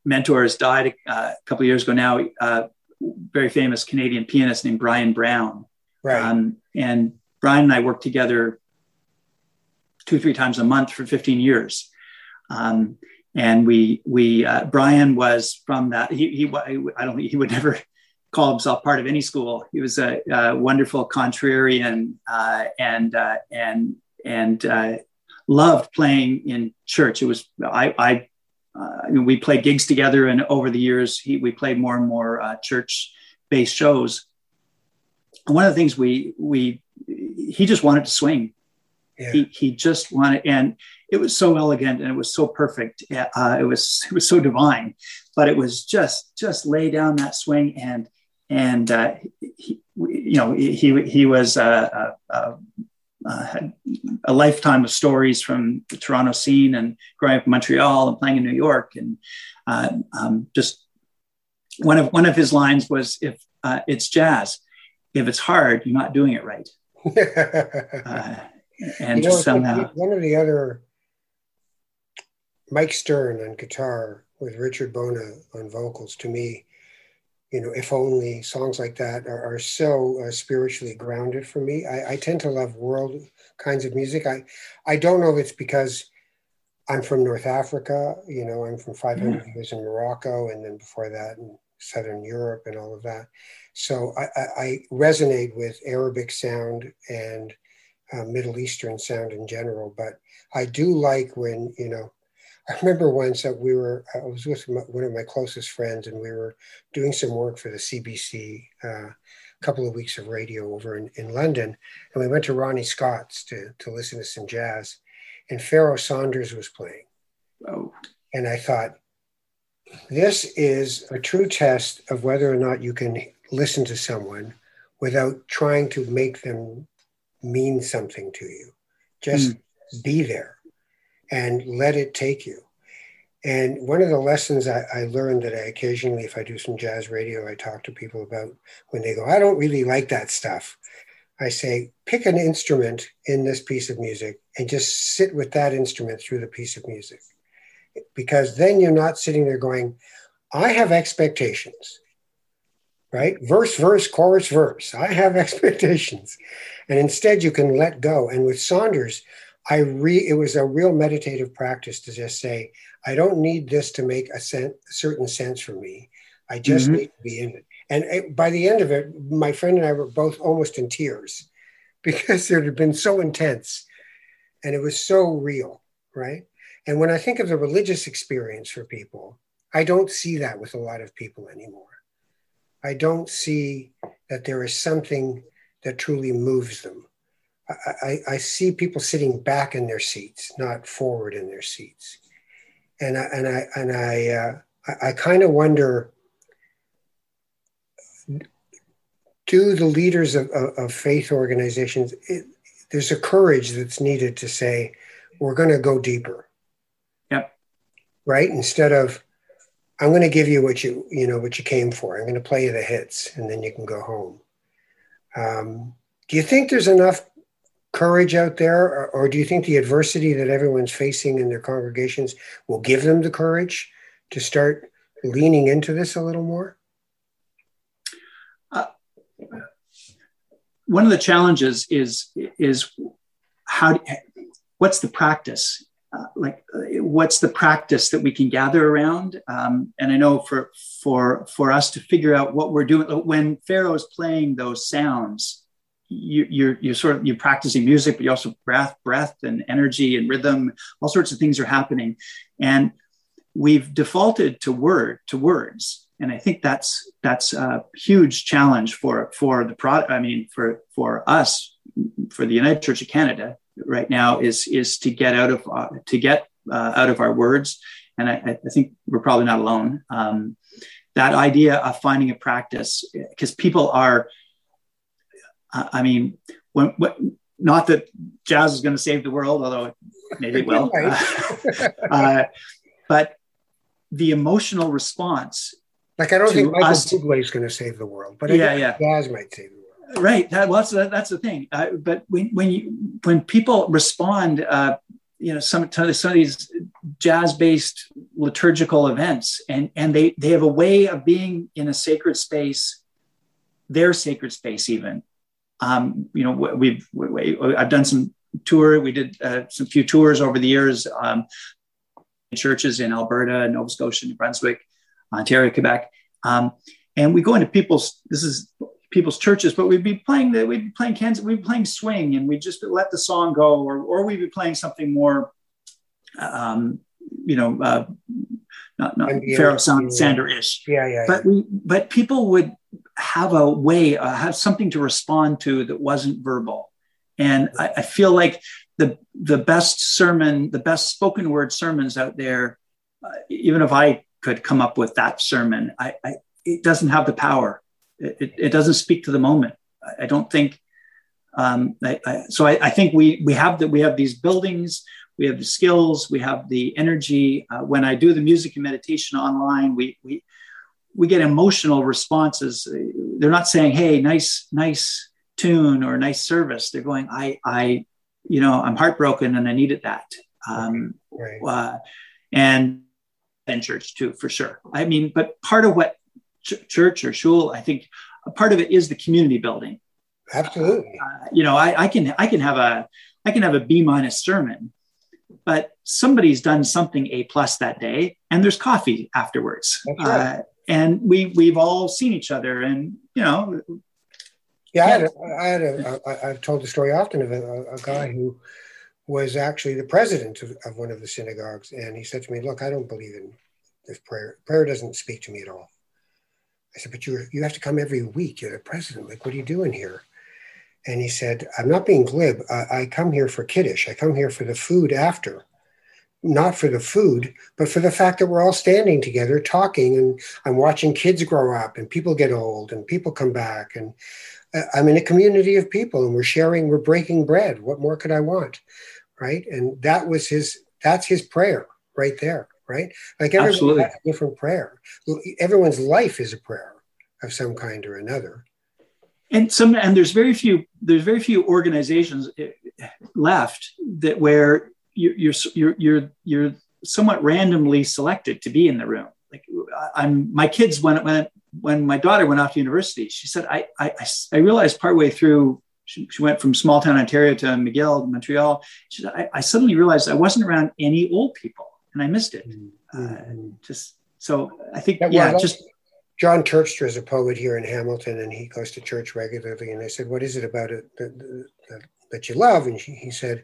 mentors died uh, a couple of years ago now. Uh, very famous Canadian pianist named Brian Brown. Right. Um, and Brian and I worked together two, three times a month for 15 years. Um, and we, we, uh, Brian was from that. He, he, I don't think he would never call himself part of any school. He was a, a wonderful contrarian uh, and, uh, and, and uh, loved playing in church. It was, I, I uh, mean, we played gigs together, and over the years, he, we played more and more uh, church-based shows. And one of the things we we he just wanted to swing. Yeah. He he just wanted, and it was so elegant and it was so perfect. Uh, it was it was so divine, but it was just just lay down that swing and and uh, he, you know he he was a, a uh, had a lifetime of stories from the Toronto scene and growing up in Montreal and playing in New York. And uh, um, just one of one of his lines was, "If uh, it's jazz, if it's hard, you're not doing it right." Uh, and you know, somehow one of the other Mike Stern on guitar with Richard Bona on vocals to me you know, if only songs like that are, are so uh, spiritually grounded for me. I, I, tend to love world kinds of music. I, I don't know if it's because I'm from North Africa, you know, I'm from 500 mm. years in Morocco, and then before that in Southern Europe and all of that. So I, I, I resonate with Arabic sound and uh, Middle Eastern sound in general, but I do like when, you know, I remember once that we were, I was with my, one of my closest friends and we were doing some work for the CBC, uh, a couple of weeks of radio over in, in London. And we went to Ronnie Scott's to, to listen to some jazz. And Pharoah Sanders was playing. Oh. And I thought, this is a true test of whether or not you can listen to someone without trying to make them mean something to you. Just mm. be there and let it take you. And one of the lessons I, I, learned that I occasionally, if I do some jazz radio, I talk to people about when they go, I don't really like that stuff. I say, pick an instrument in this piece of music and just sit with that instrument through the piece of music. Because then you're not sitting there going, I have expectations, right? Verse, verse, chorus, verse. I have expectations. And instead, you can let go. And with Sanders, I re it was a real meditative practice to just say, I don't need this to make a, sen- certain sense for me. I just mm-hmm. need to be in it. And it, by the end of it, my friend and I were both almost in tears because it had been so intense and it was so real, right? And when I think of the religious experience for people, I don't see that with a lot of people anymore. I don't see that there is something that truly moves them. I, I, see people sitting back in their seats, not forward in their seats, and I and I and I uh, I, I kind of wonder: Do the leaders of, of, of faith organizations? It, there's a courage that's needed to say, "We're going to go deeper." Yep. Right. Instead of I'm going to give you what you you know what you came for. I'm going to play you the hits, and then you can go home. Um, do you think there's enough courage out there, or, or, do you think the adversity that everyone's facing in their congregations will give them the courage to start leaning into this a little more? Uh, one of the challenges is is how what's the practice uh, like what's the practice that we can gather around um, and i know for for for us to figure out what we're doing when Pharoah's playing those sounds you, you're you're sort of you're practicing music but you also breath breath and energy and rhythm. All sorts of things are happening. And we've defaulted to word to words. And i think that's that's a huge challenge for for the product i mean for for us for the united church of canada right now is is to get out of uh, to get uh, out of our words, and I, I, think we're probably not alone. Um, that idea of finding a practice, because people are, I mean, when, when, not that jazz is going to save the world, although maybe it will, uh, but the emotional response. Like I don't think Michael Bublé is going to save the world, but yeah, yeah, jazz might save the world. right that, well, that's, that's the thing uh, but when, when you when people respond uh, you know some, some of these jazz based liturgical events and and they they have a way of being in a sacred space their sacred space even um, you know we've we, i've done some tour we did uh, some few tours over the years um, churches in alberta nova scotia new brunswick ontario quebec um, and we go into people's this is people's churches, but we'd be playing the we'd be playing Kansas, we'd be playing swing, and we'd just let the song go, or or we'd be playing something more, um, you know, uh, not not Pharoah Sound Sander ish. Yeah, yeah. But we but people would have a way, uh, have something to respond to that wasn't verbal, and I, I feel like the the best sermon, the best spoken word sermons out there, uh, even if I could come up with that sermon, I, I it doesn't have the power it, it doesn't speak to the moment. I, I don't think. Um, I, I, so I, think we we have that we have these buildings, we have the skills, we have the energy. Uh, when I do the music and meditation online, we we we get emotional responses. They're not saying, "Hey, nice nice tune" or "nice service." They're going, "I I you know I'm heartbroken and I needed that." Um, right. uh, and in church too, for sure. I mean, but part of what ch- church or shul. I think a part of it is the community building. Absolutely. Uh, you know, I, I, can I can have a I can have a B minus sermon, but somebody's done something A plus that day, and there's coffee afterwards. Right. Uh, and we we've all seen each other, and you know. Yeah, I had, a, I had a, I, I've told the story often of a, a guy who was actually the president of, of, one of the synagogues, and he said to me, "Look, I don't believe in this prayer. Prayer doesn't speak to me at all." I said, but you you have to come every week. You're the president. Like, what are you doing here? And he said, I'm not being glib. I, I come here for kiddush. I come here for the food after, not for the food, but for the fact that we're all standing together talking, and I'm watching kids grow up, and people get old, and people come back, and uh, I'm in a community of people, and we're sharing, we're breaking bread. What more could I want, right? And that was his. That's his prayer right there right? Like everyone has a different prayer. Everyone's life is a prayer of some kind or another. And some, and there's very few, there's very few organizations eh, left that where you're you're you're you're somewhat randomly selected to be in the room. Like I'm, my kids when when when my daughter went off to university, she said I I I realized partway through she, she, went from small town Ontario to McGill, Montreal. She said, I, I, suddenly realized I wasn't around any old people and I missed it. Mm-hmm. Uh, just so I think, yeah, yeah just John Terpstra is a poet here in Hamilton, and he goes to church regularly. And I said, "What is it about it that, that, that you love?" And he, he said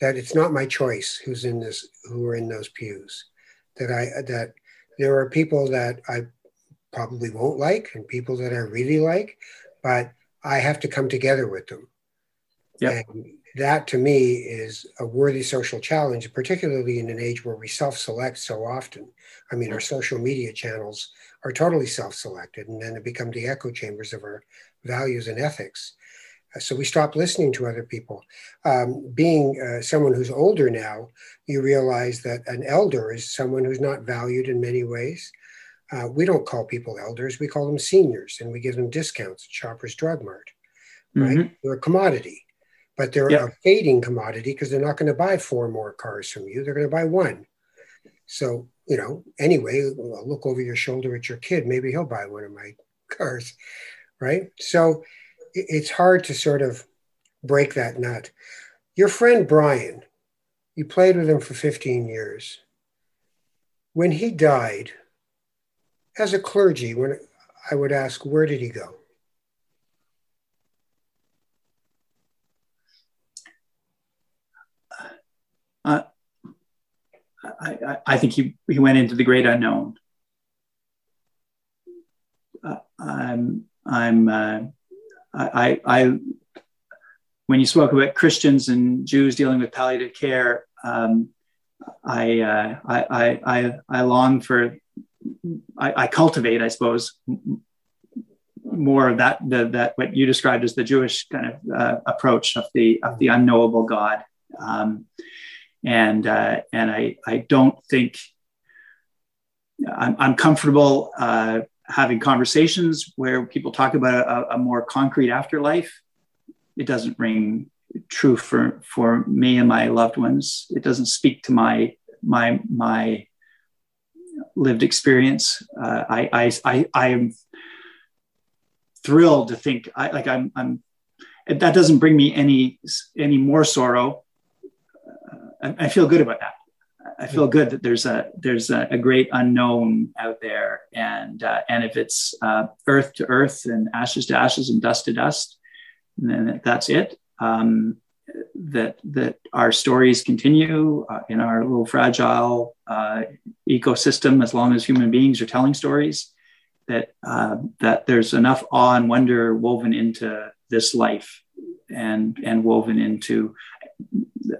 that it's not my choice who's in this, who are in those pews. That I that there are people that I probably won't like, and people that I really like, but I have to come together with them. Yeah. And that to me is a worthy social challenge, particularly in an age where we self select so often. I mean, our social media channels are totally self selected, and then it become the echo chambers of our values and ethics. So we stop listening to other people. Um, being uh, someone who's older now, you realize that an elder is someone who's not valued in many ways. Uh, we don't call people elders, we call them seniors, and we give them discounts at Shoppers Drug Mart, right? Mm-hmm. They're a commodity, but they're yep. a fading commodity because they're not going to buy four more cars from you. They're going to buy one. So you know, anyway, look over your shoulder at your kid. Maybe he'll buy one of my cars, right? So it's hard to sort of break that nut. Your friend Brian, you played with him for 15 years. When he died, as a clergy, when I would ask, where did he go? Uh, I, I, think he, he went into the great unknown. Uh, I'm, I'm, uh, I, I, when you spoke about Christians and Jews dealing with palliative care, um, I, uh, I, I, I, long for, I, I cultivate, I suppose, more of that, the, that what you described as the Jewish kind of uh, approach of the of the unknowable God. Um, and uh, and I I don't think I'm, I'm comfortable uh, having conversations where people talk about a, a, more concrete afterlife. It doesn't ring true for for me and my loved ones. It doesn't speak to my my my lived experience. Uh, I, I I I am thrilled to think I like I'm I'm that doesn't bring me any any more sorrow I, I feel good about that. I feel good that there's a there's a, a great unknown out there, and uh, and if it's uh, earth to earth and ashes to ashes and dust to dust, then that's it. Um, that that our stories continue uh, in our little fragile uh, ecosystem as long as human beings are telling stories. That uh, that there's enough awe and wonder woven into this life, and and woven into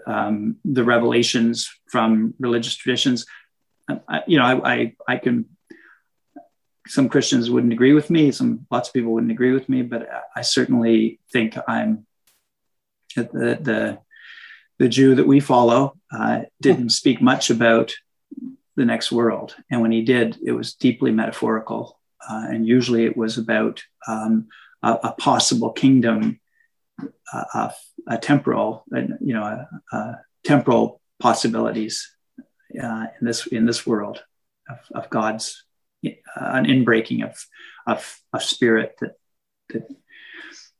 um, the revelations from religious traditions. I, you know, I, I, I, can. Some Christians wouldn't agree with me. Some lots of people wouldn't agree with me, but I certainly think I'm the the, the Jew that we follow uh, didn't speak much about the next world, and when he did, it was deeply metaphorical, uh, and usually it was about um, a, a possible kingdom a, a temporal, uh, you know, temporal possibilities uh, in this in this world of, of God's uh, an inbreaking of, of a spirit that that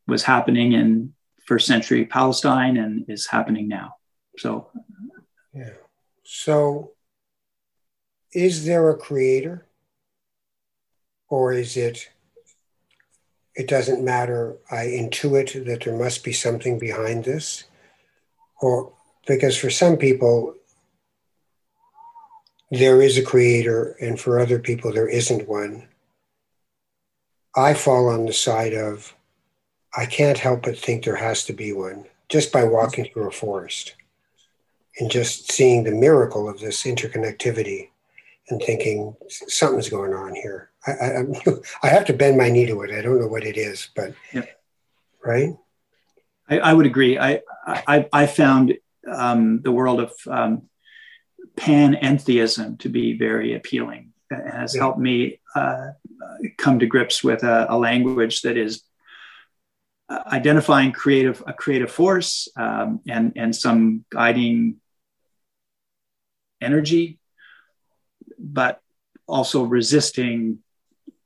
was happening in first century Palestine and is happening now. So, yeah. So, is there a creator, or is it it doesn't matter. I intuit that there must be something behind this. Or because for some people, there is a creator, and for other people, there isn't one. I fall on the side of I can't help but think there has to be one just by walking through a forest and just seeing the miracle of this interconnectivity and thinking something's going on here. I, I, I, have to bend my knee to it. I don't know what it is, but right. I, I, would agree. I I, I found um, the world of um, panentheism to be very appealing. It has yeah. helped me uh, come to grips with a, a language that is uh, identifying creative a creative force um, and and some guiding energy, but also resisting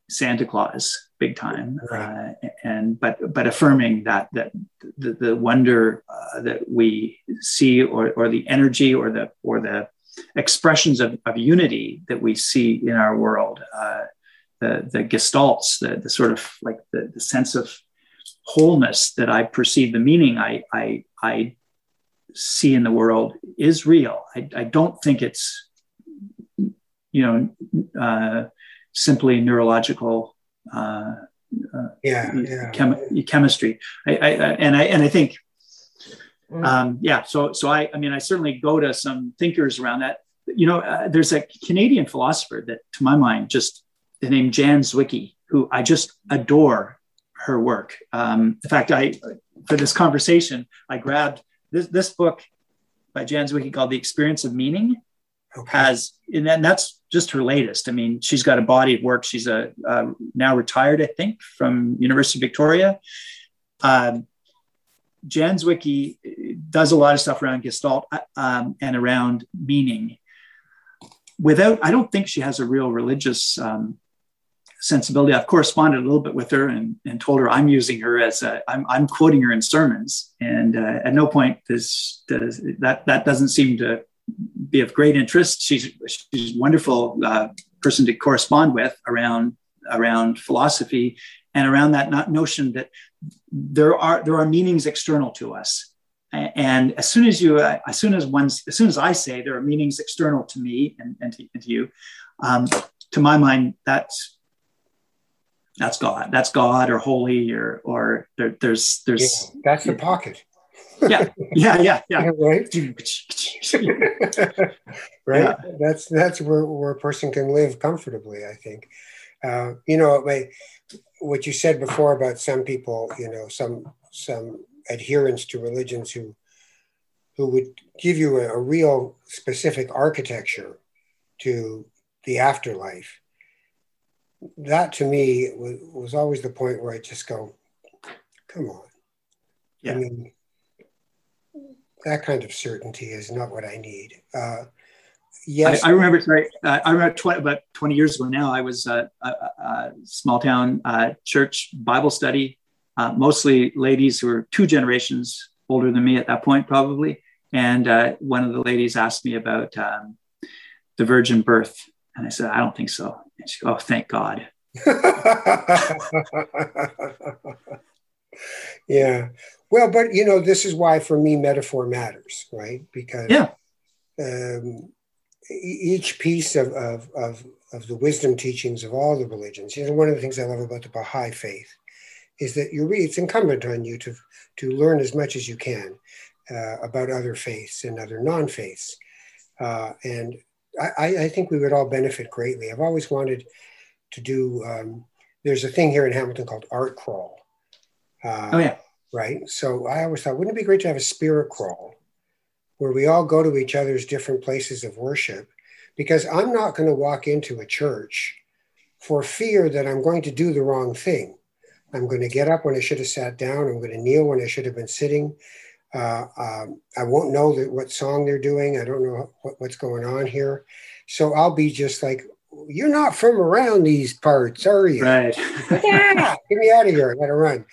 Santa Claus big time, right. uh, and but but affirming that that the, the wonder uh, that we see or or the energy or the or the expressions of, of unity that we see in our world uh, the, the gestalts, the, the sort of like the, the sense of wholeness that I perceive, the meaning I, I, I see in the world is real. I, I don't think it's, you know, uh, simply neurological uh, uh, yeah, yeah. Chem- chemistry. I, I, and I and I think, mm. um, yeah. So so I I mean I certainly go to some thinkers around that. You know, uh, there's a Canadian philosopher that, to my mind, just the name Jan Zwicky, who I just adore her work. Um, in fact, I for this conversation, I grabbed this this book by Jan Zwicky called "The Experience of Meaning." Okay. As and that's just her latest. I mean, she's got a body of work. She's a uh, now retired, I think, from University of Victoria. Um, Jan Zwicky does a lot of stuff around Gestalt um, and around meaning. Without, I don't think she has a real religious um, sensibility. I've corresponded a little bit with her and, and told her I'm using her as a, I'm, I'm quoting her in sermons, and uh, at no point does, does that that doesn't seem to be of great interest. She's she's a wonderful uh, person to correspond with around around philosophy and around that not notion that there are there are meanings external to us. And as soon as you, uh, as soon as one's, as soon as I say there are meanings external to me and, and, to, and to you, um, to my mind, that's that's God. That's God or holy or or there, there's there's yeah, that's the pocket yeah, yeah, yeah, yeah. right. right. Yeah. That's that's where, where a person can live comfortably. I think. Uh, you know, my, what you said before about some people, you know, some some adherents to religions who who would give you a, a real specific architecture to the afterlife. That to me was, was always the point where I just go, come on. Yeah. I mean, that kind of certainty is not what I need. Uh, yes, I, I, remember. Sorry, uh, I remember 20, about twenty years ago. Now I was uh, a, a, small town uh, church Bible study, uh, mostly ladies who were two generations older than me at that point, probably. And uh, one of the ladies asked me about um, the virgin birth, and I said, "I don't think so." And she, "Oh, thank God." yeah. Well, but you know, this is why for me metaphor matters, right? Because yeah. Um, each piece of, of, of, of the wisdom teachings of all the religions, you know, one of the things I love about the Baha'i faith is that you read, it's incumbent on you to, to learn as much as you can uh, about other faiths and other non faiths. Uh, and I, I, think we would all benefit greatly. I've always wanted to do, um, there's a thing here in Hamilton called Art Crawl. Uh, oh, yeah right? So I always thought, wouldn't it be great to have a spirit crawl where we all go to each other's different places of worship? Because I'm not going to walk into a church for fear that I'm going to do the wrong thing. I'm going to get up when I should have sat down. I'm going to kneel when I should have been sitting. Uh, um, I won't know that what song they're doing. I don't know what, what's going on here. So I'll be just like, you're not from around these parts, are you? Right. yeah, get me out of here. I got to run.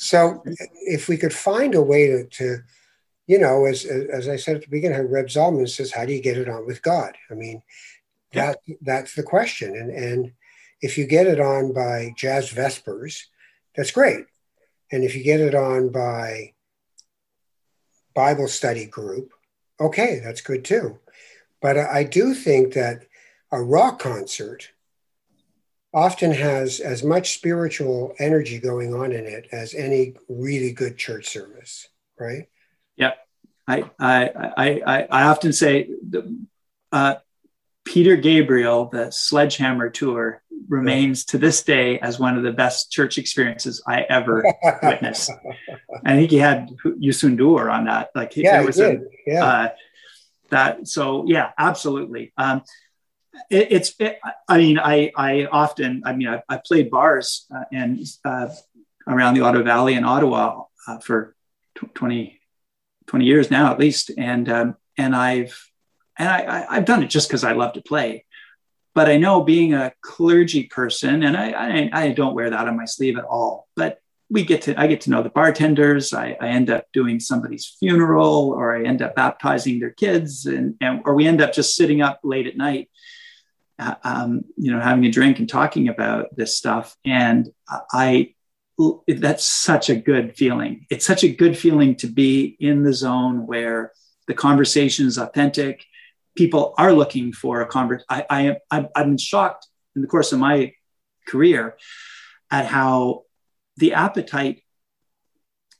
So if we could find a way to, to you know, as, as I said at the beginning, Reb Zalman says, how do you get it on with God? I mean, that that's the question. And, and if you get it on by jazz vespers, that's great. And if you get it on by Bible study group, okay, that's good too. But I do think that a rock concert often has as much spiritual energy going on in it as any really good church service, right? Yeah, I I I I, often say uh, Peter Gabriel, the Sledgehammer tour, remains to this day as one of the best church experiences I ever witnessed. I think he had Youssou N'Dour on that. Like, yeah, was a, yeah. Uh, that. So yeah, absolutely. Um, it, it's it, i mean i i often i mean i, I played bars uh, and uh, around the ottawa valley in ottawa uh, for 20 20 years now at least. And um, and i've and I, I have done it just because i love to play. But i know being a clergy person and I, I i don't wear that on my sleeve at all. But we get to i get to know the bartenders. I, I end up doing somebody's funeral or i end up baptizing their kids and, and or we end up just sitting up late at night um, you know, having a drink and talking about this stuff. And I, that's such a good feeling. It's such a good feeling to be in the zone where the conversation is authentic. People are looking for a conversation. I, I, I've been shocked in the course of my career at how the appetite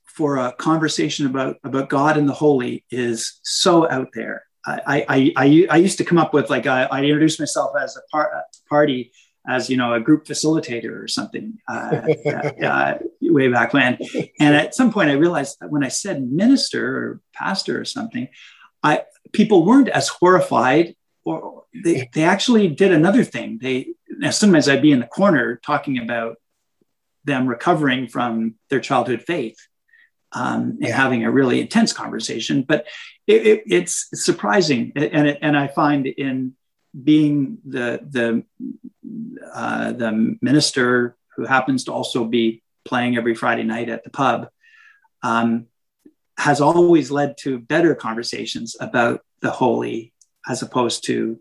for a conversation about, about God and the holy is so out there. I, I, I, I used to come up with like, I, I introduced myself as a par- party as, you know, a group facilitator or something uh, uh, way back when. And at some point I realized that when I said minister or pastor or something, I, people weren't as horrified or they, they actually did another thing. They, sometimes I'd be in the corner talking about them recovering from their childhood faith um, and having a really intense conversation. But it, it, it's surprising, and it, and I find in being the the uh, the minister who happens to also be playing every Friday night at the pub um, has always led to better conversations about the holy as opposed to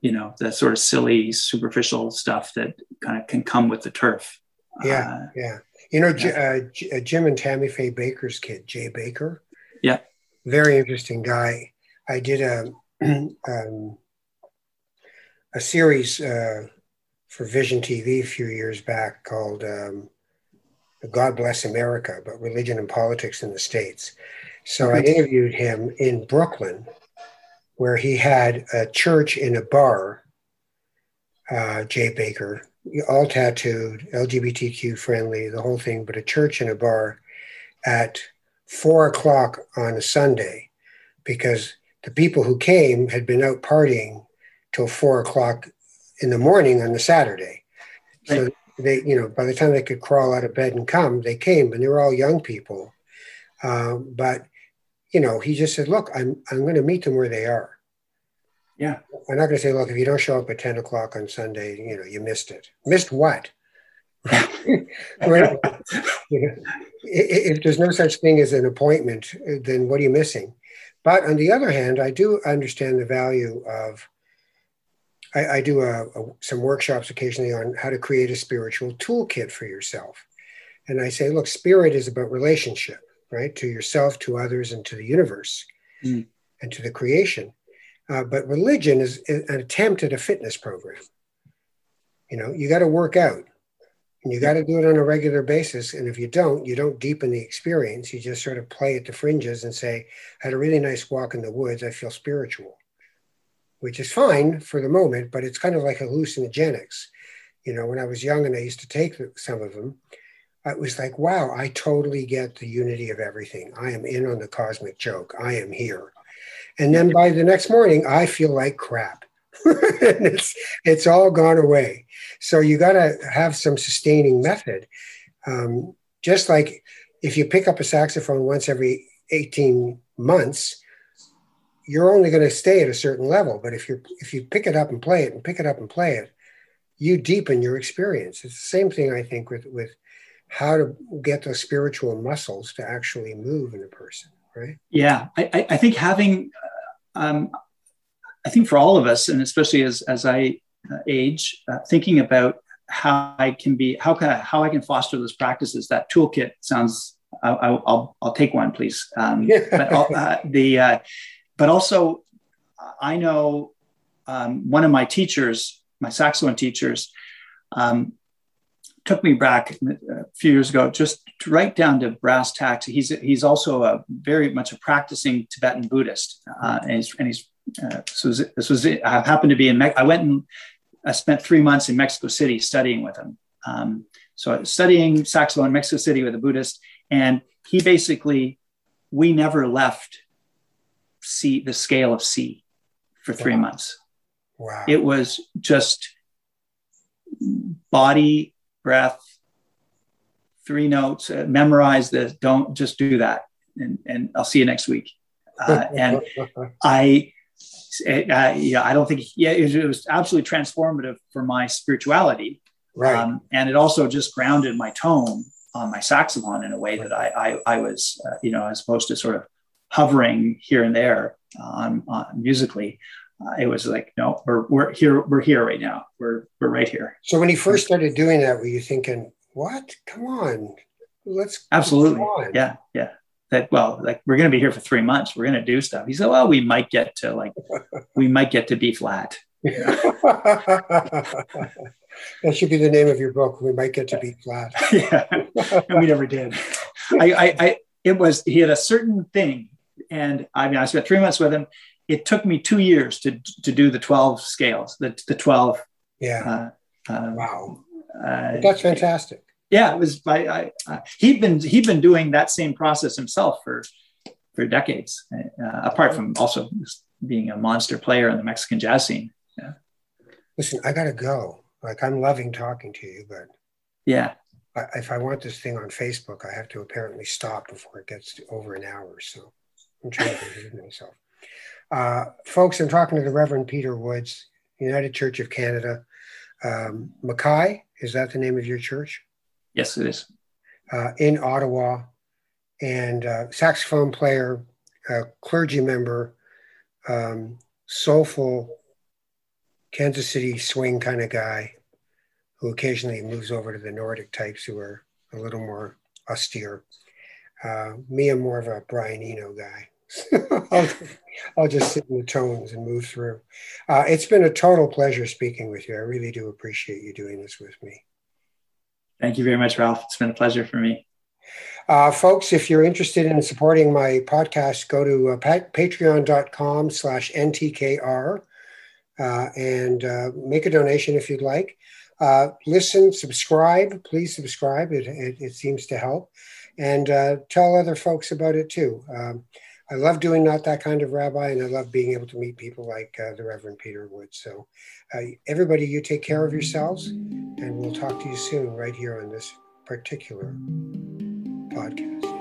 you know the sort of silly superficial stuff that kind of can come with the turf yeah uh, yeah you know, uh, uh, Jim and Tammy Faye Bakker's kid, Jay Bakker. Yeah. Very interesting guy. I did a um, a series uh, for Vision TV a few years back called um, "God Bless America," but religion and politics in the states. So I interviewed him in Brooklyn, where he had a church in a bar. Uh, Jay Bakker, all tattooed, LGBTQ friendly, the whole thing, but a church and a bar at four o'clock on a Sunday because the people who came had been out partying till four o'clock in the morning on the Saturday. So they, you know, by the time they could crawl out of bed and come, they came, and they were all young people. Um, but you know, he just said, "Look, I'm I'm going to meet them where they are." Yeah. I'm not going to say, look, if you don't show up at 10 o'clock on Sunday, you know, you missed it. Missed what? right? you know, if there's no such thing as an appointment, uh, then what are you missing? But on the other hand, I do understand the value of. I, I do a, a, some workshops occasionally on how to create a spiritual toolkit for yourself, and I say, look, spirit is about relationship, right, to yourself, to others, and to the universe, mm. and to the creation. Uh, but religion is an attempt at a fitness program. You know, you got to work out and you got to do it on a regular basis. And if you don't, you don't deepen the experience. You just sort of play at the fringes and say, I had a really nice walk in the woods. I feel spiritual, which is fine for the moment, but it's kind of like hallucinogenics. You know, when I was young and I used to take some of them, it was like, wow, I totally get the unity of everything. I am in on the cosmic joke. I am here. And then by the next morning, I feel like crap. it's it's all gone away. So you got to have some sustaining method. Um, just like if you pick up a saxophone once every 18 months, you're only going to stay at a certain level. But if you if you pick it up and play it and pick it up and play it, you deepen your experience. It's the same thing I think with with how to get those spiritual muscles to actually move in a person right? Yeah, I, I think having, uh, um, I think for all of us, and especially as as I uh, age, uh, thinking about how I can be, how can I, how I can foster those practices. That toolkit sounds. I'll I'll, I'll take one, please. Um, but uh, the uh, but also, I know um, one of my teachers, my saxophone teachers. Um, took me back a few years ago, just right down to brass tacks. He's he's also a very much a practicing Tibetan Buddhist, uh, and he's, and he's uh, this was this was. I happened to be in. Me- I went and I spent three months in Mexico City studying with him. Um, so studying saxophone in Mexico City with a Buddhist, and he basically we never left C the scale of C for three wow. months. Wow! It was just body breath, three notes, uh, memorize this. Don't just do that. And, and I'll see you next week. Uh, and I, uh, yeah, I don't think, yeah, it was, it was, absolutely transformative for my spirituality. Right. Um, and it also just grounded my tone on my saxophone in a way that I, I, I was, uh, you know, as opposed to sort of hovering here and there on, on musically. Uh, it was like, no, we're we're here, we're here right now. We're we're right here. So when you first started doing that, were you thinking, "What? Come on, let's absolutely, yeah, yeah." That well, like we're going to be here for three months. We're going to do stuff. He said, "Well, we might get to like, we might get to B flat." that should be the name of your book. We might get to B flat. yeah, and we never did. I, I, I, it was he had a certain thing, and I mean, I spent three months with him. It took me two years to to do the twelve scales, the the twelve. Yeah. Uh, uh, wow. Uh, that's fantastic. Yeah, it was. I, I, he'd been he'd been doing that same process himself for for decades. Uh, apart from also being a monster player in the Mexican jazz scene. Yeah. Listen, I gotta go. Like I'm loving talking to you, but yeah, if I want this thing on Facebook, I have to apparently stop before it gets over an hour. So I'm trying to behave myself. Uh, folks, I'm talking to the Reverend Peter Woods, United Church of Canada. Um, Mackay, is that the name of your church? Yes, it is. Uh, in Ottawa, and uh, saxophone player, clergy member, um, soulful Kansas City swing kind of guy who occasionally moves over to the Nordic types who are a little more austere. Uh, me, I'm more of a Brian Eno guy. I'll, I'll, just sit in the tones and move through. Uh, it's been a total pleasure speaking with you. I really do appreciate you doing this with me. Thank you very much, Ralph. It's been a pleasure for me. Uh, folks, if you're interested in supporting my podcast, go to uh, patreon.com slash NTKR uh, and uh, make a donation if you'd like. Uh, listen, subscribe. Please subscribe. It, it, it seems to help. And uh, tell other folks about it too. Um, I love doing Not That Kind of Rabbi, and I love being able to meet people like uh, the Reverend Peter Wood. So, uh, everybody, you take care of yourselves, and we'll talk to you soon right here on this particular podcast.